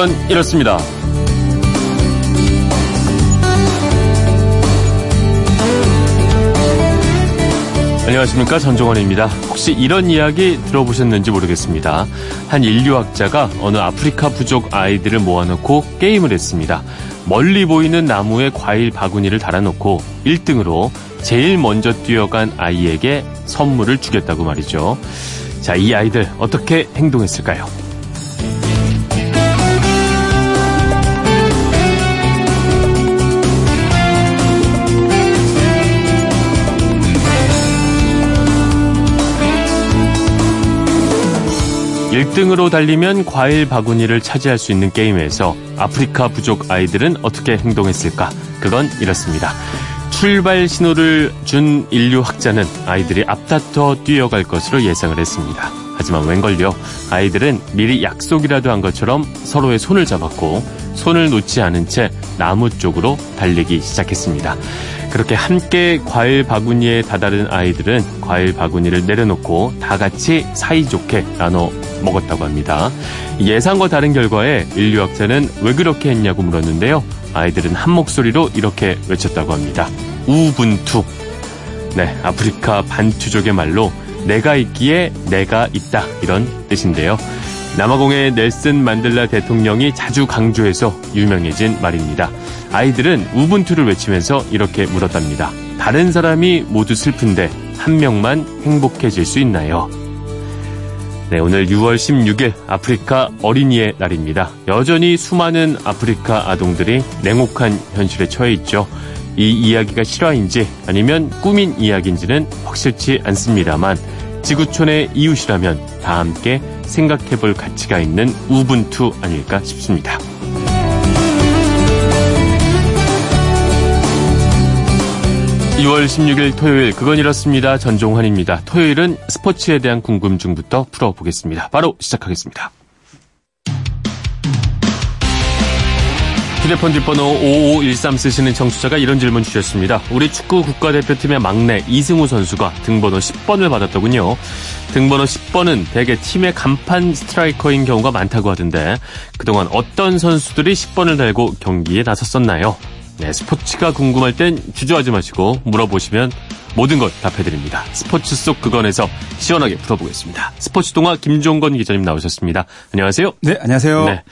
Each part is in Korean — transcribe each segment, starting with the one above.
그건 이렇습니다. 안녕하십니까 전종원입니다. 혹시 이런 이야기 들어보셨는지 모르겠습니다. 한 인류학자가 어느 아프리카 부족 아이들을 모아놓고 게임을 했습니다. 멀리 보이는 나무에 과일 바구니를 달아놓고 1등으로 제일 먼저 뛰어간 아이에게 선물을 주겠다고 말이죠. 자, 이 아이들 어떻게 행동했을까요? 1등으로 달리면 과일 바구니를 차지할 수 있는 게임에서 아프리카 부족 아이들은 어떻게 행동했을까? 그건 이렇습니다. 출발 신호를 준 인류 학자는 아이들이 앞다퉈 뛰어갈 것으로 예상을 했습니다. 하지만 웬걸요. 아이들은 미리 약속이라도 한 것처럼 서로의 손을 잡았고 손을 놓지 않은 채 나무 쪽으로 달리기 시작했습니다. 그렇게 함께 과일 바구니에 다다른 아이들은 과일 바구니를 내려놓고 다 같이 사이좋게 나눠 먹었다고 합니다. 예상과 다른 결과에 인류학자는 왜 그렇게 했냐고 물었는데요. 아이들은 한 목소리로 이렇게 외쳤다고 합니다. 우분투. 네, 아프리카 반투족의 말로 내가 있기에 내가 있다 이런 뜻인데요. 남아공의 넬슨 만델라 대통령이 자주 강조해서 유명해진 말입니다. 아이들은 우분투를 외치면서 이렇게 물었답니다. 다른 사람이 모두 슬픈데 한 명만 행복해질 수 있나요? 네, 오늘 6월 16일 아프리카 어린이의 날입니다. 여전히 수많은 아프리카 아동들이 냉혹한 현실에 처해 있죠. 이 이야기가 실화인지 아니면 꾸민 이야기인지는 확실치 않습니다만 지구촌의 이웃이라면 다 함께 생각해 볼 가치가 있는 우분투 아닐까 싶습니다. 2월 16일 토요일 그건 이렇습니다. 전종환입니다. 토요일은 스포츠에 대한 궁금증부터 풀어보겠습니다. 바로 시작하겠습니다. 휴대폰 뒷번호 5513 쓰시는 청취자가 이런 질문 주셨습니다. 우리 축구 국가대표팀의 막내 이승우 선수가 등번호 10번을 받았더군요. 등번호 10번은 대개 팀의 간판 스트라이커인 경우가 많다고 하던데 그동안 어떤 선수들이 10번을 달고 경기에 나섰었나요? 네, 스포츠가 궁금할 땐 주저하지 마시고 물어보시면 모든 것 답해드립니다. 스포츠 속 그건에서 시원하게 풀어보겠습니다. 스포츠 동화 김종건 기자님 나오셨습니다. 안녕하세요. 네, 안녕하세요. 네.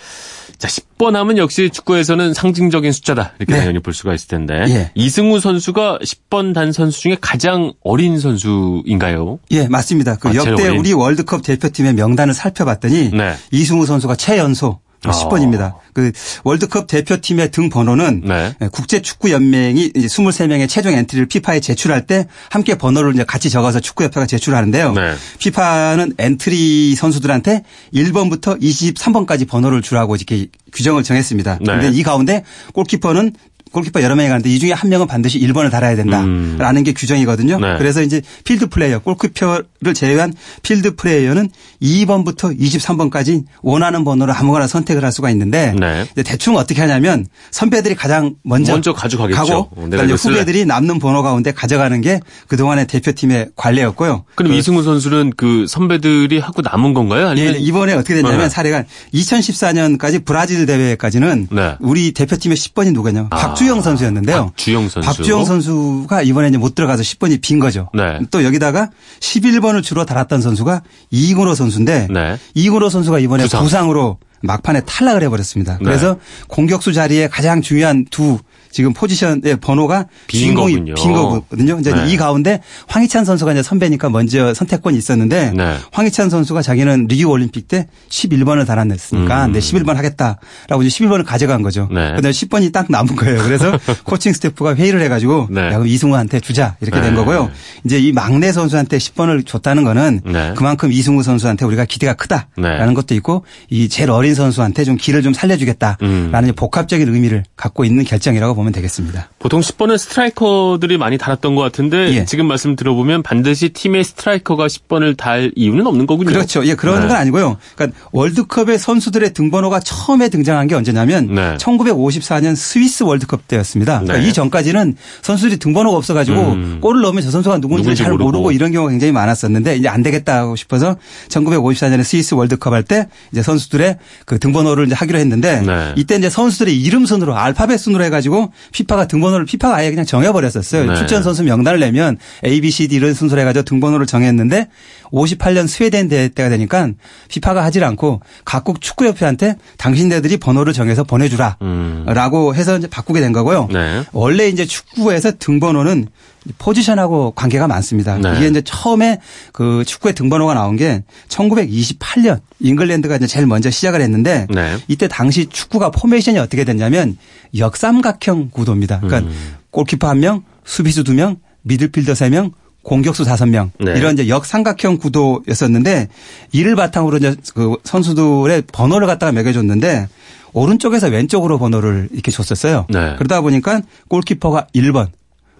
자, 10번 하면 역시 축구에서는 상징적인 숫자다. 이렇게 네. 당연히 볼 수가 있을 텐데. 예. 이승우 선수가 10번 단 선수 중에 가장 어린 선수인가요? 예, 맞습니다. 그 아, 역대 우리 월드컵 대표팀의 명단을 살펴봤더니 네. 이승우 선수가 최연소 10번입니다. 아. 그 월드컵 대표팀의 등 번호는 네. 예, 국제축구연맹이 이제 23명의 최종 엔트리를 피파에 제출할 때 함께 번호를 이제 같이 적어서 축구협회가 제출하는데요. 네. 피파는 엔트리 선수들한테 1번부터 23번까지 번호를 주라고 이렇게 규정을 정했습니다. 그런데 네. 이 가운데 골키퍼는 골키퍼 여러 명이 가는데 이 중에 한 명은 반드시 1번을 달아야 된다라는 음. 게 규정이거든요. 네. 그래서 이제 필드 플레이어 골키퍼를 제외한 필드 플레이어는 2번부터 23번까지 원하는 번호를 아무거나 선택을 할 수가 있는데 네. 대충 어떻게 하냐면 선배들이 가장 먼저, 먼저 가져가겠죠. 가고 그러니까 후배들이 남는 번호 가운데 가져가는 게 그동안의 대표팀의 관례였고요. 그럼 그 이승우 선수는 그 선배들이 하고 남은 건가요? 아니면 네, 이번에 어떻게 됐냐면 네. 사례가 2014년까지 브라질 대회까지는 네. 우리 대표팀의 10번이 누구냐? 아. 박주영 선수였는데요. 박주영 선수. 박주영 선수가 이번에 이제 못 들어가서 10번이 빈 거죠. 네. 또 여기다가 11번을 주로 달았던 선수가 이근호 선수 인데 네. 이근호 선수가 이번에 부상. 부상 으로 막판에 탈락을 해버렸습니다. 그래서 네. 공격수 자리에 가장 중요한 두 지금 포지션의 번호가 주인공이 빈 거거든요. 이제 네. 이 가운데 황희찬 선수가 이제 선배니까 먼저 선택권이 있었는데 네. 황희찬 선수가 자기는 리우 올림픽 때 11번을 달아냈으니까 음. 네, 11번 하겠다라고 이제 11번을 가져간 거죠. 네. 그다음에 10번이 딱 남은 거예요. 그래서 코칭 스태프가 회의를 해가지고 네. 야, 이승우한테 주자 이렇게 된 네. 거고요. 이제 이 막내 선수한테 10번을 줬다는 거는 네. 그만큼 이승우 선수한테 우리가 기대가 크다라는 것도 있고 이 제일 어린 선수한테 좀 길을 좀 살려주겠다라는 음. 복합적인 의미를 갖고 있는 결정이라고 보면. 보면 되겠습니다. 보통 10번은 스트라이커들이 많이 달았던 것 같은데 예. 지금 말씀 들어보면 반드시 팀의 스트라이커가 10번을 달 이유는 없는 거군요. 그렇죠. 예, 그런 네. 건 아니고요. 그러니까 월드컵의 선수들의 등번호가 처음에 등장한 게 언제냐면 네. 1954년 스위스 월드컵 때였습니다. 그러니까 네. 이 전까지는 선수들이 등번호가 없어가지고 음. 골을 넣으면 저 선수가 누군지 잘 모르고. 모르고 이런 경우가 굉장히 많았었는데 이제 안 되겠다 고 싶어서 1954년에 스위스 월드컵 할 때 이제 선수들의 그 등번호를 이제 하기로 했는데 네. 이때 이제 선수들의 이름 순으로 알파벳 순으로 해가지고 피파가 등번호를 피파가 아예 그냥 정해버렸었어요. 네. 출전 선수 명단을 내면 A, B, C, D 이런 순서로 해가지고 등번호를 정했는데 58년 스웨덴 대회 때가 되니까 피파가 하질 않고 각국 축구협회한테 당신네들이 번호를 정해서 보내주라라고 음. 해서 이제 바꾸게 된 거고요. 네. 원래 이제 축구에서 등번호는 포지션하고 관계가 많습니다. 네. 이게 이제 처음에 그 축구의 등번호가 나온 게 1928년 잉글랜드가 이제 제일 먼저 시작을 했는데 네. 이때 당시 축구가 포메이션이 어떻게 됐냐면 역삼각형 구도입니다. 그러니까 음. 골키퍼 한 명, 수비수 두 명, 미들필더 세 명, 공격수 다섯 명 네. 이런 이제 역삼각형 구도였었는데 이를 바탕으로 이제 그 선수들의 번호를 갖다가 매겨줬는데 오른쪽에서 왼쪽으로 번호를 이렇게 줬었어요. 네. 그러다 보니까 골키퍼가 1번,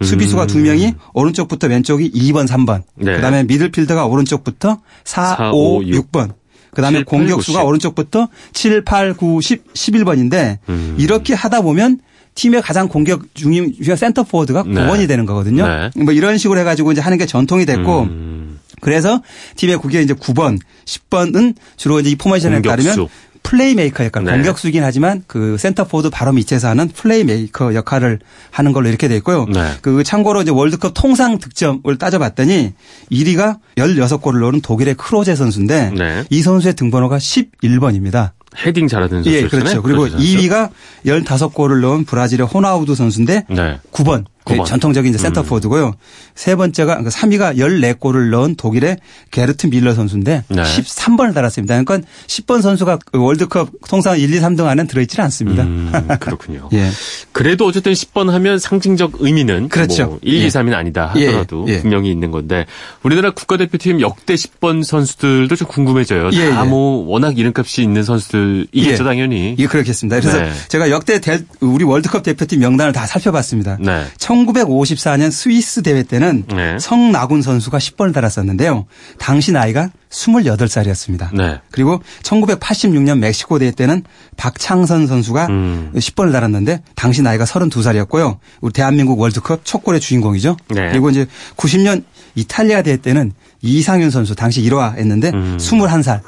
수비수가 두 명이 음. 오른쪽부터 왼쪽이 2번, 3번. 네. 그다음에 미들필더가 오른쪽부터 4, 4 5, 6. 번 그다음에 7, 공격수가 8, 오른쪽부터 7, 8, 9, 10, 11번인데 음. 이렇게 하다 보면 팀의 가장 공격 중심 센터 포워드가 네. 9번이 되는 거거든요. 네. 뭐 이런 식으로 해가지고 이제 하는 게 전통이 됐고 음. 그래서 팀의 국기가 이제 9번, 10번은 주로 이제 이 포메이션에 따르면 플레이메이커 역할, 네. 공격수이긴 하지만 그 센터포워드 바로 밑에서 하는 플레이메이커 역할을 하는 걸로 이렇게 돼 있고요. 네. 그 참고로 이제 월드컵 통산 득점을 따져봤더니 1위가 16골을 넣은 독일의 클로제 선수인데 네. 이 선수의 등번호가 11번입니다. 헤딩 잘하는 선수. 예, 그렇죠. 그리고 2위가 15골을 넣은 브라질의 호나우두 선수인데 네. 9번. 네, 전통적인 이제 센터 포워드고요. 음. 세 번째가 3위가 그러니까 14골을 넣은 독일의 게르트 뮐러 선수인데 네. 13번을 달았습니다. 그러니까 10번 선수가 그 월드컵 통산 1, 2, 3등 안에 들어있지는 않습니다. 음, 그렇군요. 예. 그래도 어쨌든 10번 하면 상징적 의미는 그렇죠. 뭐 1, 2, 3는 아니다 하더라도 예. 예. 분명히 있는 건데 우리나라 국가대표팀 역대 10번 선수들도 좀 궁금해져요. 예. 다 뭐 예. 워낙 이름값이 있는 선수들이겠죠 예. 당연히. 예, 그렇겠습니다. 그래서 네. 제가 역대 대, 우리 월드컵 대표팀 명단을 다 살펴봤습니다. 네. 1954년 스위스 대회 때는 네. 성나군 선수가 10번을 달았었는데요. 당시 나이가 28살이었습니다. 네. 그리고 1986년 멕시코 대회 때는 박창선 선수가 음. 10번을 달았는데 당시 나이가 32살이었고요. 우리 대한민국 월드컵 첫 골의 주인공이죠. 네. 그리고 이제 90년 이탈리아 대회 때는 이상윤 선수 당시 1화 했는데 음. 21살.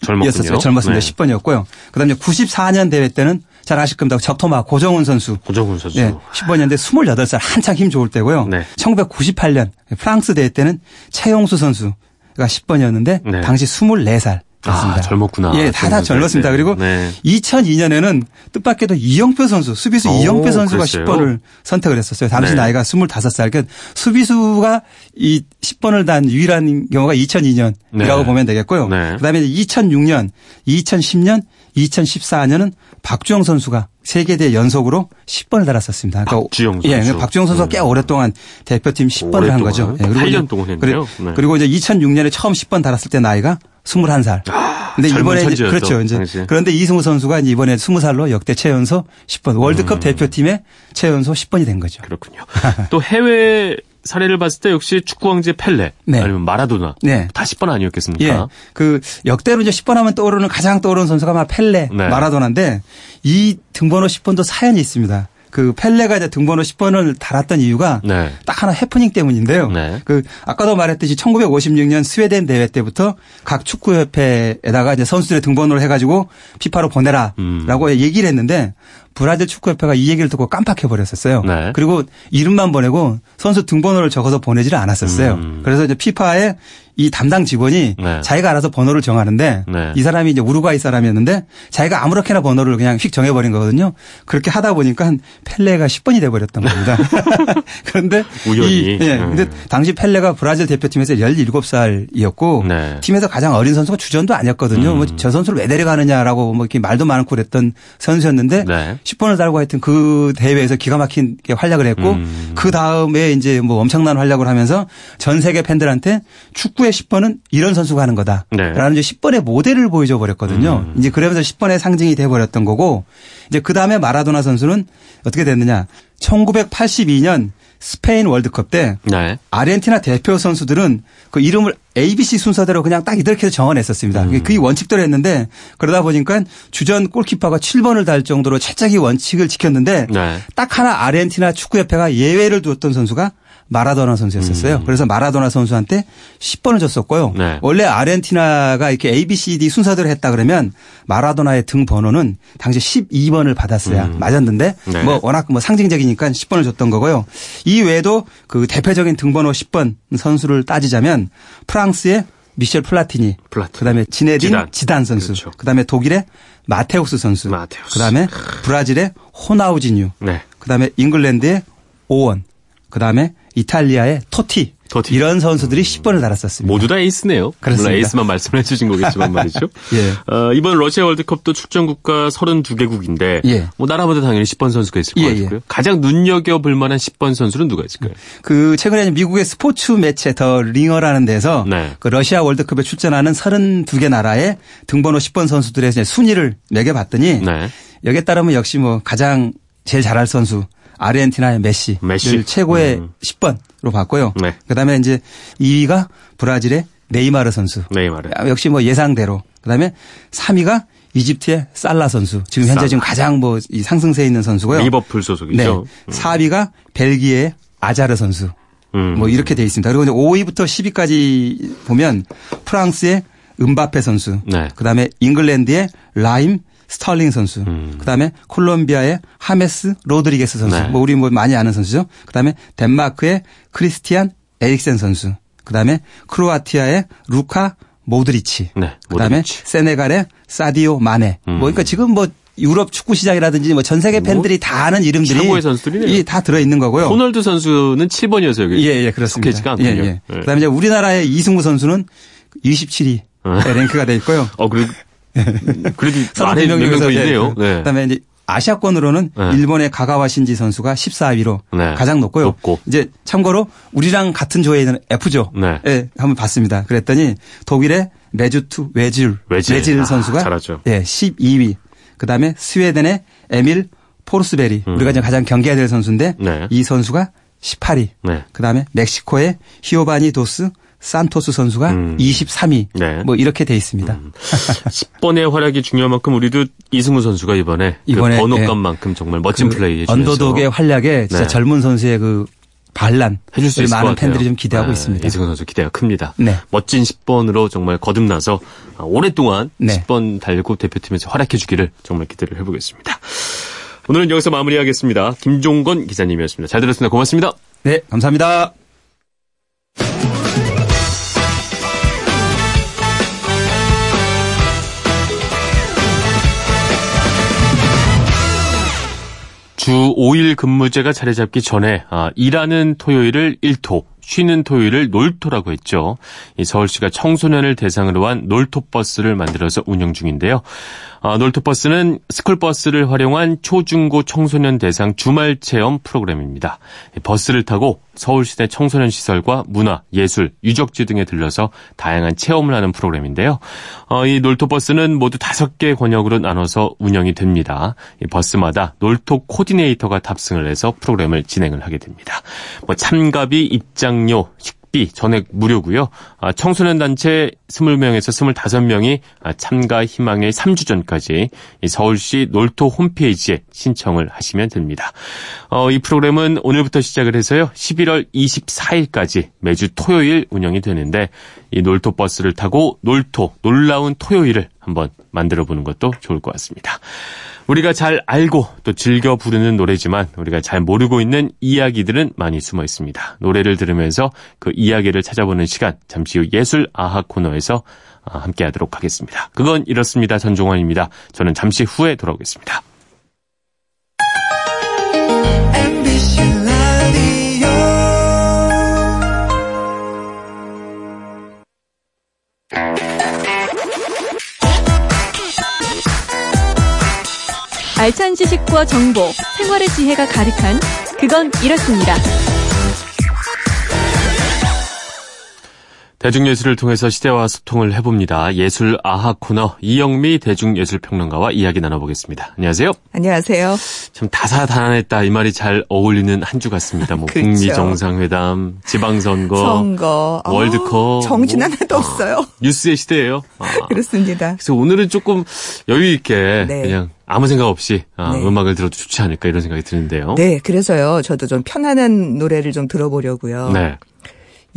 젊었어요. 젊었습니다. 네. 10번이었고요. 그다음에 94년 대회 때는 잘 아실 겁니다. 적토마 고정훈 선수. 고정훈 선수. 네. 15년대 28살 한창 힘 좋을 때고요. 네. 1998년 프랑스 대회 때는 최용수 선수가 10번이었는데 네. 당시 24살. 였습니다. 아, 젊었구나. 예, 다, 다 젊었습니다. 네. 그리고 네. 2002년에는 뜻밖에도 이영표 선수, 수비수 오, 이영표 선수가 그랬어요? 10번을 선택을 했었어요. 당시 네. 나이가 25살. 그러니까 수비수가 이 10번을 단 유일한 경우가 2002년이라고 보면 되겠고요. 네. 그다음에 2006년, 2010년, 2014년은 박주영 선수가 세계대 연속으로 10번을 달았습니다. 그러니까 박주영 선수. 예, 박주영 선수가 네. 꽤 오랫동안 대표팀 10번을 오랫동안. 한 거죠. 예, 그리고 8년 동안 했네요. 네. 그리고 이제 2006년에 처음 10번 달았을 때 나이가 21살. 아, 근데 이번에 이제 그렇죠. 이제 당시. 그런데 이승우 선수가 이번에 20살로 역대 최연소 10번 월드컵 음. 대표팀의 최연소 10번이 된 거죠. 그렇군요. 또 해외 사례를 봤을 때 역시 축구 왕제 펠레 네. 아니면 마라도나 네. 다 10번 아니었겠습니까? 예. 그 역대로 이제 10번 하면 떠오르는 가장 떠오르는 선수가 막 펠레, 네. 마라도나인데 이 등번호 10번도 사연이 있습니다. 그 펠레가 이제 등번호 10번을 달았던 이유가 네. 딱 하나 해프닝 때문인데요. 네. 그 아까도 말했듯이 1956년 스웨덴 대회 때부터 각 축구협회에다가 이제 선수들의 등번호를 해가지고 피파로 보내라라고 음. 얘기를 했는데 브라질 축구협회가 이 얘기를 듣고 깜빡해 버렸었어요. 네. 그리고 이름만 보내고 선수 등번호를 적어서 보내지를 않았었어요. 음. 그래서 이제 피파에 이 담당 직원이 네. 자기가 알아서 번호를 정하는데 네. 이 사람이 이제 우루과이 사람이었는데 자기가 아무렇게나 번호를 그냥 휙 정해버린 거거든요. 그렇게 하다 보니까 펠레가 10번이 돼버렸던 겁니다. 그런데 우연히. 이, 예. 음. 근데 당시 펠레가 브라질 대표팀에서 17살이었고 네. 팀에서 가장 어린 선수가 주전도 아니었거든요. 음. 뭐저 선수를 왜 데려가느냐라고 뭐 이렇게 말도 많고 그랬던 선수였는데 네. 10번을 달고 하여튼 그 대회에서 기가 막힌게 활약을 했고 음. 그 다음에 이제 뭐 엄청난 활약을 하면서 전 세계 팬들한테 축구의 10번은 이런 선수가 하는 거다. 네. 라는 이제 10번의 모델을 보여줘 버렸거든요. 음. 이제 그러면서 10번의 상징이 돼 버렸던 거고 이제 그 다음에 마라도나 선수는 어떻게 됐느냐. 1982년 스페인 월드컵 때 네. 아르헨티나 대표 선수들은 그 이름을 ABC 순서대로 그냥 딱 이렇게 정원했었습니다. 음. 그 원칙대로 했는데 그러다 보니까 주전 골키퍼가 7번을 달 정도로 철저히 원칙을 지켰는데 네. 딱 하나 아르헨티나 축구협회가 예외를 두었던 선수가 마라도나 선수였었어요. 음. 그래서 마라도나 선수한테 10번을 줬었고요. 네. 원래 아르헨티나가 이렇게 A, B, C, D 순서대로 했다 그러면 마라도나의 등 번호는 당시 12번을 받았어야 음. 맞았는데 네. 뭐 워낙 뭐 상징적이니까 10번을 줬던 거고요. 이 외에도 그 대표적인 등 번호 10번 선수를 따지자면 프랑스의 미셸 플라티니, 플라티니. 그다음에 지네딘 지단, 지단 선수, 그렇죠. 그다음에 독일의 마테우스 선수, 마테우스. 그다음에 브라질의 호나우지뉴, 네. 그다음에 잉글랜드의 오원, 그다음에 이탈리아의 토티. 토티. 이런 선수들이 10번을 달았었습니다. 모두 다 에이스네요. 그렇습니다. 물론 에이스만 말씀을 해주신 거겠지만 말이죠. 예. 어, 이번 러시아 월드컵도 출전 국가 32개국인데 예. 뭐 나라마다 당연히 10번 선수가 있을 예, 것 같고요. 예. 가장 눈여겨볼 만한 10번 선수는 누가 있을까요? 그 최근에 미국의 스포츠 매체 The Ringer라는 데서 네. 그 러시아 월드컵에 출전하는 32개 나라의 등번호 10번 선수들의 순위를 매겨봤더니 네. 여기에 따르면 역시 뭐 가장 제일 잘할 선수 아르헨티나의 메시를 메시. 최고의 음. 10번으로 봤고요. 네. 그다음에 이제 2위가 브라질의 네이마르 선수. 네이마르. 아, 역시 뭐 예상대로. 그다음에 3위가 이집트의 살라 선수. 지금 현재 살라. 지금 가장 뭐 상승세에 있는 선수고요. 리버풀 소속이죠. 네. 음. 4위가 벨기에의 아자르 선수. 음. 뭐 이렇게 돼 있습니다. 그리고 5위부터 10위까지 보면 프랑스의 은바페 선수. 네. 그다음에 잉글랜드의 라힘 스털링 선수. 음. 그다음에 콜롬비아의 하메스 로드리게스 선수. 네. 뭐 우리 뭐 많이 아는 선수죠. 그다음에 덴마크의 크리스티안 에릭센 선수. 그다음에 크로아티아의 루카 모드리치. 네. 그다음에 모드리치. 세네갈의 사디오 마네. 음. 뭐 그러니까 지금 뭐 유럽 축구 시장이라든지 뭐 전 세계 뭐 팬들이 뭐 다 아는 이름들이 최고의 선수들이네요. 다 들어 있는 거고요. 호널두 선수는 7번이어서 여기. 예, 예, 그렇습니다. 예, 예. 네. 그다음에 이제 우리나라의 이승우 선수는 27위 랭크가 돼 있고요. 어, 그리고 그래도 많은 명명도 있네요. 네. 그다음에 이제 아시아권으로는 네. 일본의 가가와 신지 선수가 14위로 네. 가장 높고요. 높고. 이제 참고로 우리랑 같은 조에 있는 F조 네. 예, 한번 봤습니다. 그랬더니 독일의 메수트 외질 외질, 외질 아, 선수가 잘하죠. 예, 12위. 그다음에 스웨덴의 에밀 포르스베리 음. 우리가 가장 경계해야 될 선수인데 네. 이 선수가 18위. 그다음에 멕시코의 히오바니 도스 산토스 선수가 음. 23위 네. 뭐 이렇게 돼 있습니다. 음. 10번의 활약이 중요한 만큼 우리도 이승우 선수가 이번에, 그 이번에 그 번호값만큼 네. 정말 멋진 그 플레이 해주면서 언더독의 활약에 진짜 네. 젊은 선수의 그 반란 해줄 수 있을 많은 팬들이 좀 기대하고 네. 있습니다. 이승우 선수 기대가 큽니다. 네. 멋진 10번으로 정말 거듭나서 오랫동안 10번 달고 대표팀에서 활약해 주기를 정말 기대를 해보겠습니다. 오늘은 여기서 마무리하겠습니다. 김종건 기자님이었습니다. 잘 들었습니다. 고맙습니다. 네, 감사합니다. 주 5일 근무제가 자리 잡기 전에 아, 일하는 토요일을 일토, 쉬는 토요일을 놀토라고 했죠. 서울시가 청소년을 대상으로 한 놀토버스를 만들어서 운영 중인데요. 아, 놀토버스는 스쿨버스를 활용한 초중고 청소년 대상 주말 체험 프로그램입니다. 버스를 타고 서울시내 청소년 시설과 문화, 예술, 유적지 등에 들러서 다양한 체험을 하는 프로그램인데요. 어, 이 놀토버스는 모두 다섯 개 권역으로 나눠서 운영이 됩니다. 이 버스마다 놀토 코디네이터가 탑승을 해서 프로그램을 진행을 하게 됩니다. 뭐 참가비, 입장료, 비 전액 무료고요. 아, 청소년 단체 20명에서 25명이 아, 참가 희망의 3주 전까지 서울시 놀토 홈페이지에 신청을 하시면 됩니다. 어, 이 프로그램은 오늘부터 시작을 해서요. 11월 24일까지 매주 토요일 운영이 되는데 이 놀토 버스를 타고 놀토 놀라운 토요일을 한번 만들어 보는 것도 좋을 것 같습니다. 우리가 잘 알고 또 즐겨 부르는 노래지만 우리가 잘 모르고 있는 이야기들은 많이 숨어 있습니다. 노래를 들으면서 그 이야기를 찾아보는 시간 잠시 후 예술 아하 코너에서 아, 함께 하도록 하겠습니다. 그건 이렇습니다. 전종환입니다. 저는 잠시 후에 돌아오겠습니다. 알찬 지식과 정보, 생활의 지혜가 가득한 그건 이렇습니다. 대중예술을 통해서 시대와 소통을 해봅니다. 예술 아하 코너 이영미 대중예술평론가와 이야기 나눠보겠습니다. 안녕하세요. 안녕하세요. 참 다사다난했다 이 말이 잘 어울리는 한 주 같습니다. 뭐 그렇죠. 북미 정상회담, 지방선거, 선거, 아, 월드컵, 정신 뭐, 하나도 아, 없어요. 뉴스의 시대예요. 아. 그렇습니다. 그래서 오늘은 조금 여유 있게 네. 그냥 아무 생각 없이 아, 네. 음악을 들어도 좋지 않을까 이런 생각이 드는데요. 네, 그래서요. 저도 좀 편안한 노래를 좀 들어보려고요. 네.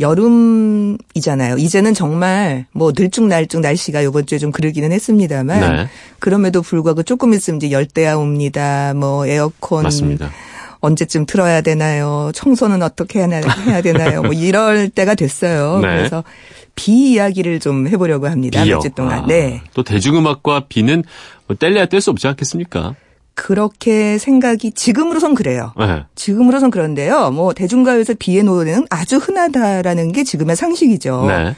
여름이잖아요. 이제는 정말 뭐 들쭉날쭉 날씨가 이번 주에 좀 그러기는 했습니다만 네. 그럼에도 불구하고 조금 있으면 이제 열대야 옵니다. 뭐 에어컨 맞습니다. 언제쯤 틀어야 되나요? 청소는 어떻게 해야 되나요? 뭐 이럴 때가 됐어요. 네. 그래서 비 이야기를 좀 해보려고 합니다. 몇주 동안. 아, 네. 또 대중음악과 비는 뭐 뗄래야 뗄 수 없지 않겠습니까? 그렇게 생각이 지금으로선 그래요. 네. 지금으로선 그런데요. 뭐 대중가요에서 비의 노래는 아주 흔하다라는 게 지금의 상식이죠. 네.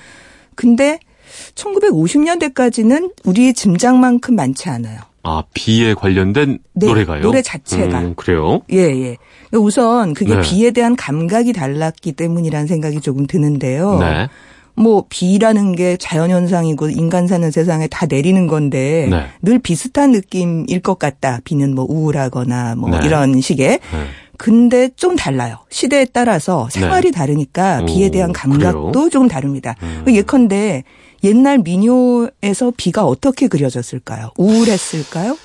근데 1950년대까지는 우리의 짐작만큼 많지 않아요. 아, 비에 관련된 네, 노래가요? 노래 자체가. 음, 그래요? 예, 예. 우선 그게 네. 비에 대한 감각이 달랐기 때문이라는 생각이 조금 드는데요. 네. 뭐 비라는 게 자연현상이고 인간 사는 세상에 다 내리는 건데 네. 늘 비슷한 느낌일 것 같다. 비는 뭐 우울하거나 뭐 네. 이런 식의. 네. 근데 좀 달라요. 시대에 따라서 생활이 네. 다르니까 비에 대한 감각도 그래요? 조금 다릅니다. 음. 예컨대 옛날 민요에서 비가 어떻게 그려졌을까요? 우울했을까요?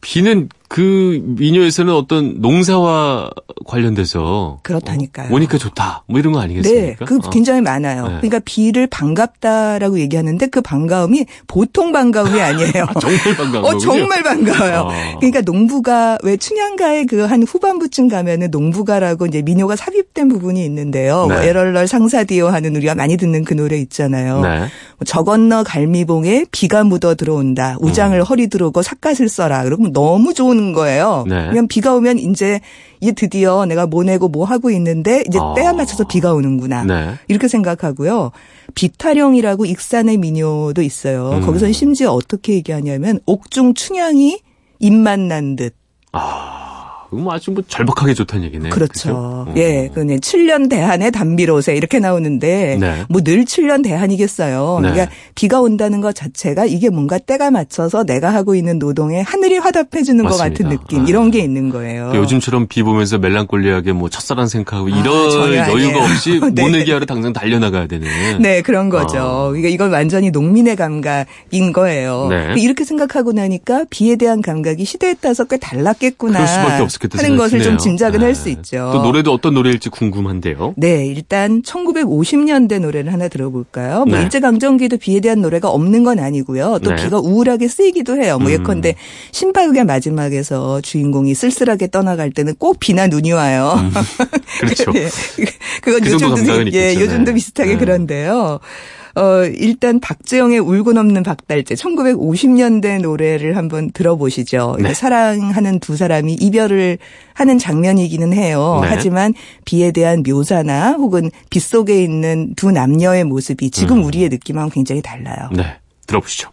비는 그 민요에서는 어떤 농사와 관련돼서 그렇다니까요. 어, 오니까 좋다. 뭐 이런 거 아니겠습니까? 네, 그 굉장히 어. 많아요. 네. 그러니까 비를 반갑다라고 얘기하는데 그 반가움이 보통 반가움이 아니에요. 정말 반가워. 어, 정말 반가워요. 어. 그러니까 농부가 왜 춘향가의 그 한 후반부쯤 가면은 농부가라고 이제 민요가 삽입된 부분이 있는데요. 뭐 네. 뭐 에럴럴 상사디오 하는 우리가 많이 듣는 그 노래 있잖아요. 네. 뭐 저 건너 갈미봉에 비가 묻어 들어온다. 우장을 음. 허리 들어오고 삿갓을 써라. 그러면 너무 좋은 오는 거예요. 네. 그냥 비가 오면 이제 이제 드디어 내가 뭐 내고 뭐 하고 있는데 이제 아. 때에 맞춰서 비가 오는구나. 네. 이렇게 생각하고요. 비타령이라고 익산의 민요도 있어요. 음. 거기서는 심지어 어떻게 얘기하냐면 옥중 춘향이 입만 난 듯. 아. 뭐 아주 뭐 절박하게 좋다는 얘기네. 그렇죠. 그렇죠? 예, 그냥 7년 대한의 담비로세 이렇게 나오는데 네. 뭐늘 7년 대한이겠어요. 네. 그러니까 비가 온다는 것 자체가 이게 뭔가 때가 맞춰서 내가 하고 있는 노동에 하늘이 화답해 주는 것 같은 느낌 아. 이런 게 있는 거예요. 그 요즘처럼 비 보면서 멜랑콜리하게 뭐 첫사랑 생각하고 아, 이런 여유가 없이 네. 모내기하러 당장 달려나가야 되는. 네, 그런 거죠. 어. 그러니까 이건 완전히 농민의 감각인 거예요. 네. 이렇게 생각하고 나니까 비에 대한 감각이 시대에 따라서 꽤 달랐겠구나. 그럴 수밖에 없을 하는 것을 좀 짐작은 네. 할수 있죠. 또 노래도 어떤 노래일지 궁금한데요. 네, 일단 1950년대 노래를 하나 들어볼까요? 뭐 네. 일제강점기도 비에 대한 노래가 없는 건 아니고요. 또 네. 비가 우울하게 쓰이기도 해요. 뭐 음. 예컨대 신파극의 마지막에서 주인공이 쓸쓸하게 떠나갈 때는 꼭 비나 눈이 와요. 음. 그렇죠. 네. 그건 그 요즘도 예, 요즘도 비슷하게 네. 그런데요. 어, 일단 박재영의 울고 넘는 박달재 1950년대 노래를 한번 들어보시죠. 네. 사랑하는 두 사람이 이별을 하는 장면이기는 해요. 네. 하지만 비에 대한 묘사나 혹은 빗 속에 있는 두 남녀의 모습이 지금 음. 우리의 느낌하고 굉장히 달라요. 네. 들어보시죠.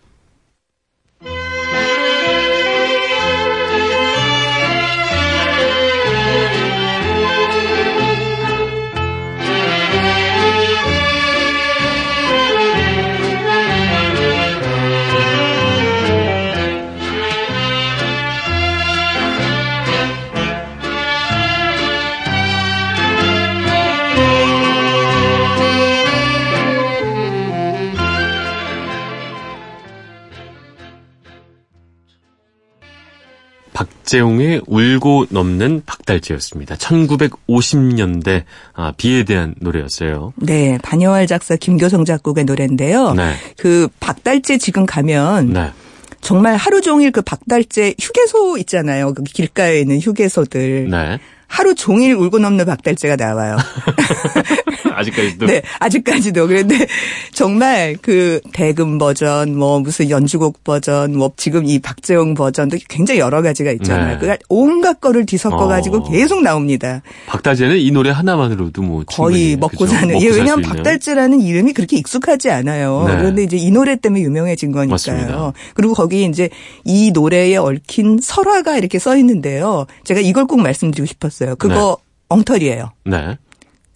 박재홍의 울고 넘는 박달재였습니다. 1950년대 아, 비에 대한 노래였어요. 네, 반여활 작사 김교성 작곡의 노래인데요. 네. 그 박달재 지금 가면 네. 정말 하루 종일 그 박달재 휴게소 있잖아요. 그 길가에 있는 휴게소들. 네. 하루 종일 울고 넘는 박달재가 나와요. 아직까지도. 네, 아직까지도. 그런데 정말 그 대금 버전, 뭐 무슨 연주곡 버전, 뭐 지금 이 박재홍 버전도 굉장히 여러 가지가 있잖아요. 네. 그러니까 온갖 거를 뒤섞어 가지고 어. 계속 나옵니다. 박달재는 이 노래 하나만으로도 뭐 거의 먹고 그죠? 사는. 먹고 예, 왜냐하면 박달재라는 이름이 그렇게 익숙하지 않아요. 네. 그런데 이제 이 노래 때문에 유명해진 거니까요. 맞습니다. 그리고 거기 이제 이 노래에 얽힌 설화가 이렇게 써 있는데요. 제가 이걸 꼭 말씀드리고 싶었어요. 그거 네. 엉터리예요. 네.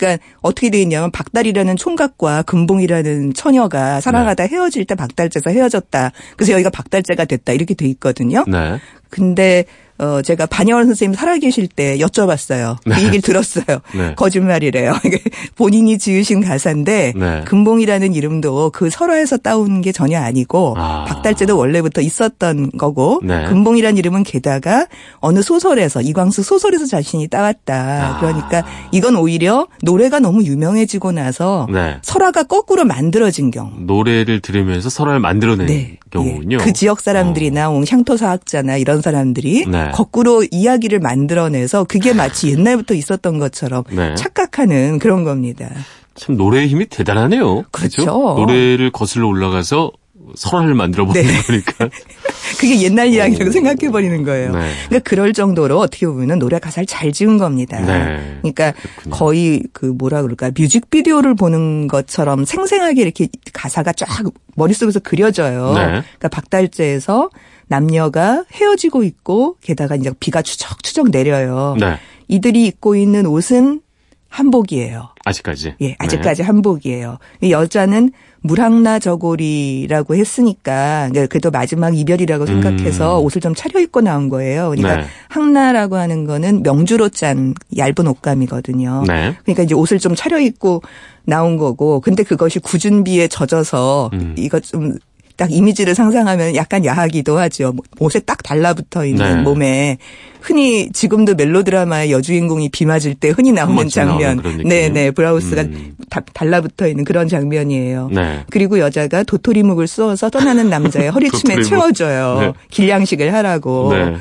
그러니까 어떻게 되어 있냐면 박달이라는 총각과 금봉이라는 처녀가 사랑하다 네. 헤어질 때 박달재에서 헤어졌다. 그래서 여기가 박달재가 됐다. 이렇게 돼 있거든요. 네. 근데 어, 제가 반영원 선생님 살아계실 때 여쭤봤어요. 그 네. 그 얘기를 들었어요. 네. 거짓말이래요. 본인이 지으신 가사인데 네. 금봉이라는 이름도 그 설화에서 따온 게 전혀 아니고 아. 박달재도 원래부터 있었던 거고 네. 금봉이라는 이름은 게다가 어느 소설에서 이광수 소설에서 자신이 따왔다. 아. 그러니까 이건 오히려 노래가 너무 유명해지고 나서 네. 설화가 거꾸로 만들어진 경우. 노래를 들으면서 설화를 만들어낸 네. 경우군요. 그 지역 사람들이나 어. 향토 사학자나 이런 사람들이 네. 거꾸로 이야기를 만들어내서 그게 마치 옛날부터 있었던 것처럼 네. 착각하는 그런 겁니다. 참 노래의 힘이 대단하네요. 그렇죠. 그렇죠? 노래를 거슬러 올라가서 설화를 만들어 버리는 네. 거니까. 그게 옛날 이야기라고 생각해 버리는 거예요. 네. 그러니까 그럴 정도로 어떻게 보면 노래 가사를 잘 지은 겁니다. 네. 그러니까 그렇군요. 거의 그 뭐라 그럴까 뮤직비디오를 보는 것처럼 생생하게 이렇게 가사가 쫙 머릿속에서 그려져요. 네. 그러니까 박달재에서 남녀가 헤어지고 있고 게다가 이제 비가 추적추적 내려요. 네. 이들이 입고 있는 옷은 한복이에요. 아직까지? 예, 아직까지 네. 한복이에요. 여자는 물항나 저고리라고 했으니까 그래도 마지막 이별이라고 생각해서 음. 옷을 좀 차려입고 나온 거예요. 그러니까 네. 항나라고 하는 거는 명주로 짠 얇은 옷감이거든요. 네. 그러니까 이제 옷을 좀 차려입고 나온 거고 근데 그것이 구준비에 젖어서 음. 이거 좀 딱 이미지를 상상하면 약간 야하기도 하죠. 옷에 딱 달라붙어 있는 네. 몸에 흔히 지금도 멜로드라마의 여주인공이 비 맞을 때 흔히 나오는 장면. 네, 네. 브라우스가 음. 달라붙어 있는 그런 장면이에요. 네. 그리고 여자가 도토리묵을 쏘아서 떠나는 남자의 허리춤에 채워줘요. 네. 길냥식을 하라고. 네.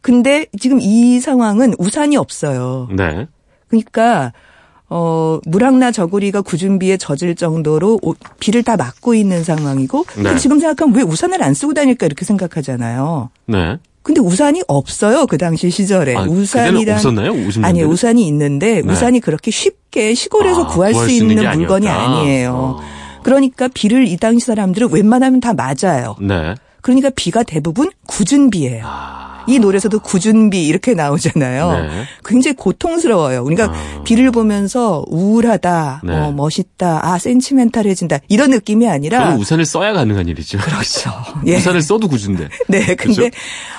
근데 지금 이 상황은 우산이 없어요. 네. 그러니까 어, 물항나 저고리가 구준비에 젖을 정도로 비를 다 막고 있는 상황이고 네. 지금 생각하면 왜 우산을 안 쓰고 다닐까 이렇게 생각하잖아요. 네. 근데 우산이 없어요 그 당시 시절에 아, 우산이란 없었나요? 아니 우산이 있는데 네. 우산이 그렇게 쉽게 시골에서 아, 구할, 구할, 수 있는, 있는 물건이 아니에요. 어. 그러니까 비를 이 당시 사람들은 웬만하면 다 맞아요. 네. 그러니까 비가 대부분 굳은 비예요. 아. 이 노래에서도 구준비 이렇게 나오잖아요. 네. 굉장히 고통스러워요. 그러니까 어. 비를 보면서 우울하다, 네. 어, 멋있다, 아 센치멘탈해진다 이런 느낌이 아니라 우산을 써야 가능한 일이죠. 그렇죠. 예. 우산을 써도 구준데. 네, 근데 그렇죠?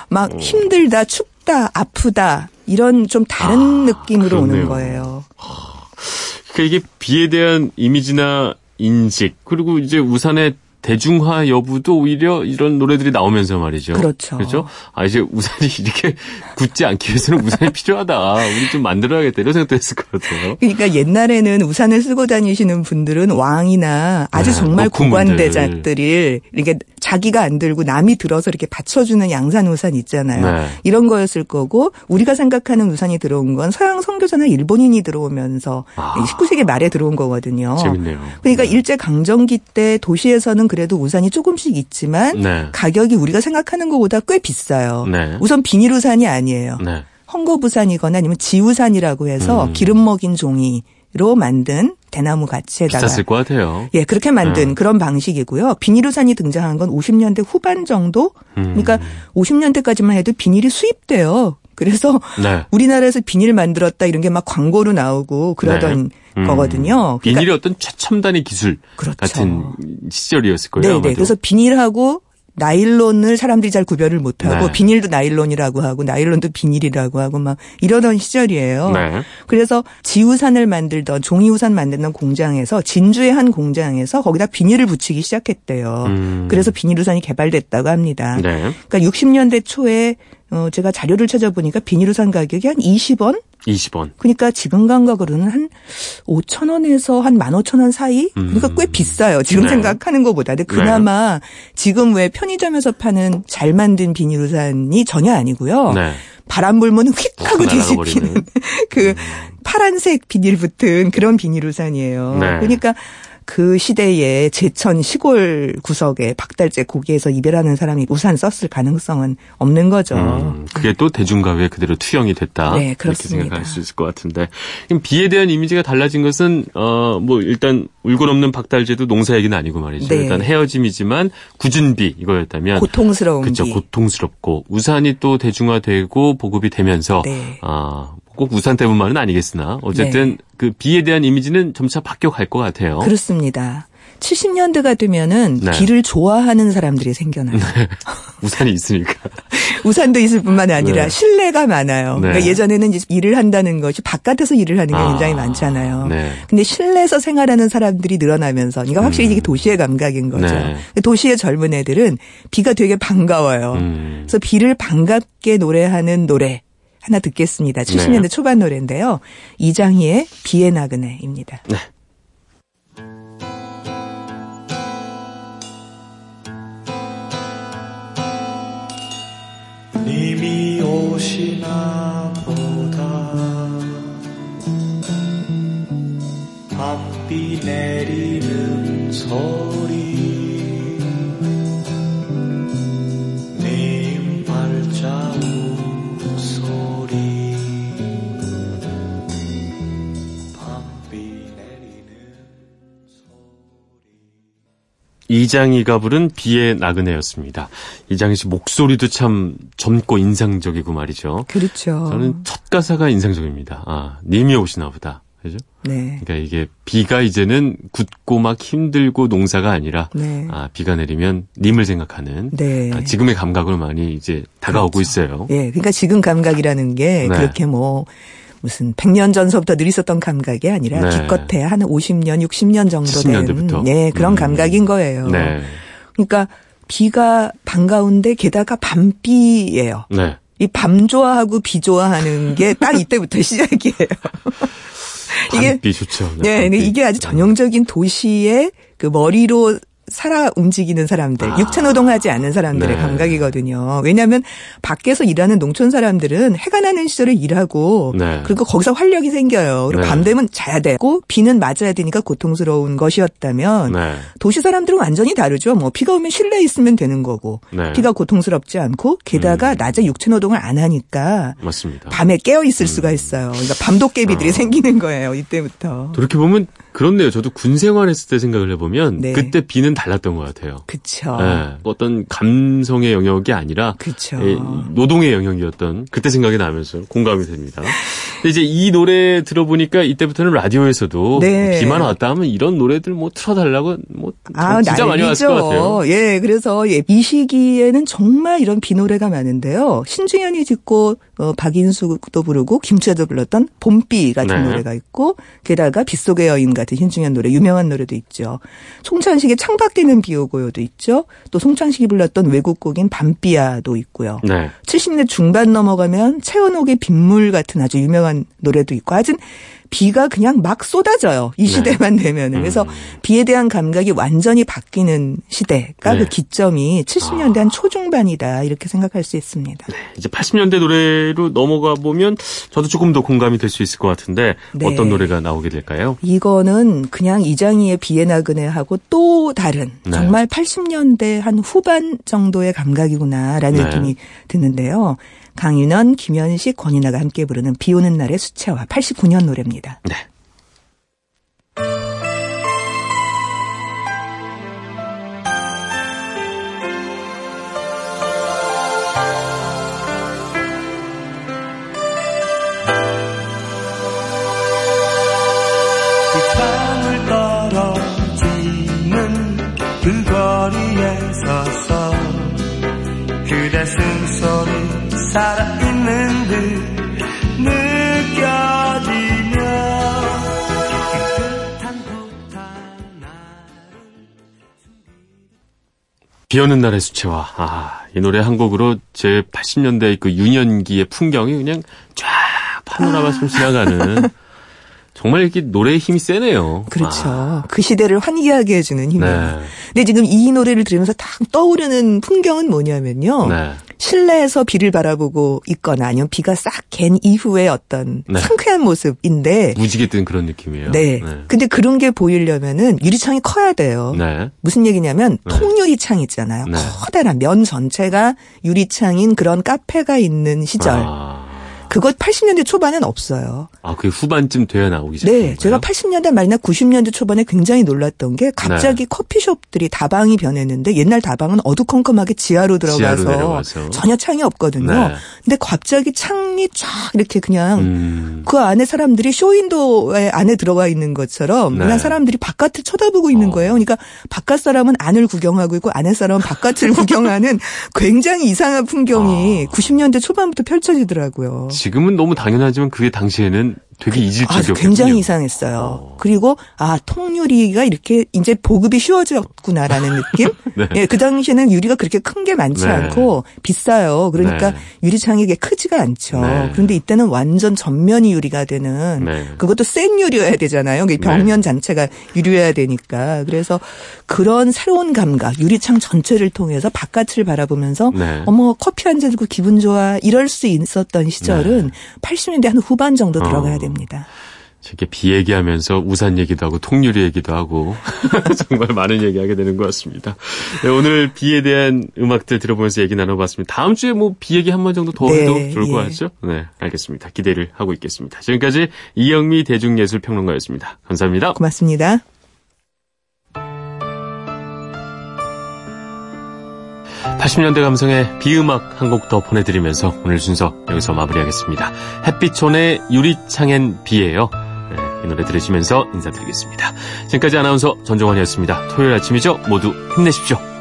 막 어. 힘들다, 춥다, 아프다 이런 좀 다른 아, 느낌으로 그렇네요. 오는 거예요. 그러니까 이게 비에 대한 이미지나 인식 그리고 이제 우산의 대중화 여부도 오히려 이런 노래들이 나오면서 말이죠. 그렇죠. 그렇죠. 아 이제 우산이 이렇게 굳지 않기 위해서는 우산이 필요하다. 우리 좀 만들어야겠다 이런 생각도 했을 것 같아요. 그러니까 옛날에는 우산을 쓰고 다니시는 분들은 왕이나 아주 네, 정말 고관대작들이 이렇게 자기가 안 들고 남이 들어서 이렇게 받쳐주는 양산 우산 있잖아요. 네. 이런 거였을 거고 우리가 생각하는 우산이 들어온 건 서양 선교사나 일본인이 들어오면서 아. 19세기 말에 들어온 거거든요. 재밌네요. 그러니까 네. 일제 강점기 때 도시에서는 그래도 우산이 조금씩 있지만 네. 가격이 우리가 생각하는 것보다 꽤 비싸요. 네. 우선 비닐 우산이 아니에요. 네. 헝겊우산이거나 아니면 지우산이라고 해서 음. 기름 먹인 종이로 만든 대나무 가치에다가 비쌌을 것 같아요. 예, 그렇게 만든 음. 그런 방식이고요. 비닐우산이 등장한 건 50년대 후반 정도. 음. 그러니까 50년대까지만 해도 비닐이 수입돼요. 그래서 네. 우리나라에서 비닐 만들었다 이런 게 막 광고로 나오고 그러던 네. 음. 거거든요. 그러니까 비닐이 어떤 최첨단의 기술 그렇죠. 같은 시절이었을 거예요. 네, 네. 그래서 비닐하고 나일론을 사람들이 잘 구별을 못하고 네. 비닐도 나일론이라고 하고 나일론도 비닐이라고 하고 막 이러던 시절이에요. 네. 그래서 지우산을 만들던 종이우산 만드는 공장에서 진주의 한 공장에서 거기다 비닐을 붙이기 시작했대요. 음. 그래서 비닐우산이 개발됐다고 합니다. 네. 그러니까 60년대 초에 어 제가 자료를 찾아보니까 비닐우산 가격이 한 20원 20원. 그러니까 지금 감각으로는 한 5천 원에서 한 15,000원 사이? 그러니까 꽤 음. 비싸요. 지금 네. 생각하는 것보다. 근데 그나마 네. 지금 왜 편의점에서 파는 잘 만든 비닐우산이 전혀 아니고요. 네. 바람 불면 휙 하고 뒤집히는 그 음. 파란색 비닐 붙은 그런 비닐 우산이에요. 네. 그러니까 그 시대에 제천 시골 구석에 박달재 고기에서 이별하는 사람이 우산 썼을 가능성은 없는 거죠. 음, 그게 또 대중가요에 그대로 투영이 됐다. 네, 그렇습니다. 이렇게 생각할 수 있을 것 같은데. 비에 대한 이미지가 달라진 것은 어 뭐 일단 울고 넘는 박달재도 농사 얘기는 아니고 말이죠. 네. 일단 헤어짐이지만 굳은 비 이거였다면 고통스러운 그렇죠. 고통스럽고 우산이 또 대중화되고 보급이 되면서 네. 아, 꼭 우산 때문만은 아니겠으나 어쨌든 네. 그 비에 대한 이미지는 점차 바뀌어 갈 것 같아요. 그렇습니다. 70년대가 되면은 네. 비를 좋아하는 사람들이 생겨나요. 네. 우산이 있으니까. 우산도 있을 뿐만 아니라 네. 실내가 많아요. 네. 그러니까 예전에는 일을 한다는 것이 바깥에서 일을 하는 게 아. 굉장히 많잖아요. 네. 근데 실내에서 생활하는 사람들이 늘어나면서 그러니까 확실히 이게 음. 도시의 감각인 거죠. 네. 도시의 젊은 애들은 비가 되게 반가워요. 음. 그래서 비를 반갑게 노래하는 노래 하나 듣겠습니다. 70년대 네. 초반 노래인데요. 이장희의 비의 나그네입니다. 네. 님이 오시나 보다 밤비 내리는 소 이장희가 부른 비의 나그네였습니다. 이장희 씨 목소리도 참 젊고 인상적이고 말이죠. 그렇죠. 저는 첫 가사가 인상적입니다. 아, 님이 오시나 보다. 그죠? 네. 그러니까 이게 비가 이제는 굳고 막 힘들고 농사가 아니라 네. 아, 비가 내리면 님을 생각하는 네. 아, 지금의 감각을 많이 이제 다가오고 그렇죠. 있어요. 예. 그러니까 지금 감각이라는 게 네. 그렇게 뭐 무슨 100년 전서부터 늘 있었던 감각이 아니라 네. 기껏해 한 50년, 60년 정도 된 네, 그런 음. 감각인 거예요. 네. 그러니까 비가 반가운데 게다가 밤비예요. 네. 이밤 좋아하고 비 좋아하는 게 딱 이때부터 시작이에요. 이게 비 좋죠. 네, 네 이게 아주 전형적인 도시의 그 머리로 살아 움직이는 사람들, 아. 육체 노동하지 않는 사람들의 네. 감각이거든요. 왜냐하면 밖에서 일하는 농촌 사람들은 해가 나는 시절에 일하고 네. 그리고 거기서 활력이 생겨요. 그리고 네. 밤 되면 자야 되고 비는 맞아야 되니까 고통스러운 것이었다면 네. 도시 사람들은 완전히 다르죠. 뭐 비가 오면 실내에 있으면 되는 거고 네. 비가 고통스럽지 않고 게다가 음. 낮에 육체 노동을 안 하니까 맞습니다. 밤에 깨어 있을 음. 수가 있어요. 그러니까 밤도깨비들이 아. 생기는 거예요. 이때부터. 그렇게 보면 그렇네요. 저도 군 생활했을 때 생각을 해보면 네. 그때 비는 달랐던 것 같아요. 그렇죠. 네, 어떤 감성의 영역이 아니라 그쵸. 예, 노동의 영역이었던 그때 생각이 나면서 공감이 됩니다. 이제 이 노래 들어보니까 이때부터는 라디오에서도 네. 비만 왔다 하면 이런 노래들 뭐 틀어달라고 뭐 아, 진짜 난리죠. 많이 왔을 것 같아요. 예, 그래서 예, 이 시기에는 정말 이런 비 노래가 많은데요. 신중현이 짓고 어, 박인수도 부르고 김치아도 불렀던 봄비 같은 네. 노래가 있고 게다가 빗속의 여인 같은 신중현 노래 유명한 노래도 있죠. 송창식의 창밖에는 비 오고요도 있죠. 또 송창식이 불렀던 외국곡인 밤비야도 있고요. 네. 70대 중반 넘어가면 채원옥의 빗물 같은 아주 유명한 노래도 있고 하여튼 비가 그냥 막 쏟아져요. 이 네. 시대만 네. 되면은. 그래서 음. 비에 대한 감각이 완전히 바뀌는 시대가 네. 그 기점이 70년대 한 아. 초중반이다. 이렇게 생각할 수 있습니다. 네. 이제 80년대 노래로 넘어가 보면 저도 조금 더 공감이 될 수 있을 것 같은데 네. 어떤 노래가 나오게 될까요? 이거는 그냥 이장희의 비에 나그네하고 또 다른 네. 정말 80년대 한 후반 정도의 감각이구나라는 네. 느낌이 드는데요. 강윤원, 김현식, 권인아가 함께 부르는 비 오는 날의 수채화 89년 노래입니다. 네. 그 거리에 서서 그대 숨소리 살아있는 듯 느껴지며 비 오는 날의 수채화. 아, 이 노래 한 곡으로 제 80년대 그 유년기의 풍경이 그냥 쫙 파노라마 아. 지나가는 정말 이렇게 노래의 힘이 세네요. 그렇죠. 아. 그 시대를 환기하게 해주는 힘이에요. 네. 근데 지금 이 노래를 들으면서 딱 떠오르는 풍경은 뭐냐면요. 네. 실내에서 비를 바라보고 있거나 아니면 비가 싹 갠 이후에 어떤 네. 상쾌한 모습인데 무지개 뜬 그런 느낌이에요. 네. 네. 근데 그런 게 보이려면은 유리창이 커야 돼요. 네. 무슨 얘기냐면 네. 통유리창 있잖아요. 네. 커다란 면 전체가 유리창인 그런 카페가 있는 시절. 아. 그것 80년대 초반엔 없어요. 아, 그 후반쯤 돼야 나오기 시작한 네, 제가 80년대 말이나 90년대 초반에 굉장히 놀랐던 게 갑자기 네. 커피숍들이 다방이 변했는데 옛날 다방은 어두컴컴하게 지하로 들어가서 지하로 전혀 창이 없거든요. 네. 근데 갑자기 창이 쫙 이렇게 그냥 음. 그 안에 사람들이 쇼윈도에 안에 들어가 있는 것처럼 네. 그냥 사람들이 바깥을 쳐다보고 있는 어. 거예요. 그러니까 바깥 사람은 안을 구경하고 있고 안에 사람은 바깥을 구경하는 굉장히 이상한 풍경이 어. 90년대 초반부터 펼쳐지더라고요. 지금은 너무 당연하지만 그게 당시에는 되게 이질적이었거든요. 아, 굉장히 이상했어요. 어. 그리고 아 통 유리가 이렇게 이제 보급이 쉬워졌구나라는 느낌. 네. 예, 그 당시에는 유리가 그렇게 큰 게 많지 네. 않고 비싸요. 그러니까 네. 유리창이 게 크지가 않죠. 네. 그런데 이때는 완전 전면이 유리가 되는 네. 그것도 센 유리여야 되잖아요. 벽면 자체가 유리여야 되니까 그래서 그런 새로운 감각 유리창 전체를 통해서 바깥을 바라보면서 네. 어머 커피 한 잔 들고 기분 좋아 이럴 수 있었던 시절은 80년대 한 후반 정도 들어가야 됩니다. 이렇게 비 얘기하면서 우산 얘기도 하고 통유리 얘기도 하고 정말 많은 얘기하게 되는 것 같습니다. 네, 오늘 비에 대한 음악들 들어보면서 얘기 나눠봤습니다. 다음 주에 뭐 비 얘기 한 번 정도 더 해도 네, 좋을 것 예. 같죠? 네, 알겠습니다. 기대를 하고 있겠습니다. 지금까지 이영미 대중예술평론가였습니다. 감사합니다. 고맙습니다. (80년대) 감성의 비음악 한 곡 더 보내드리면서 오늘 순서 여기서 마무리하겠습니다. 햇빛촌의 유리창엔 비예요. 이 노래 들으시면서 인사드리겠습니다. 지금까지 아나운서 전종환이었습니다. 토요일 아침이죠? 모두 힘내십시오.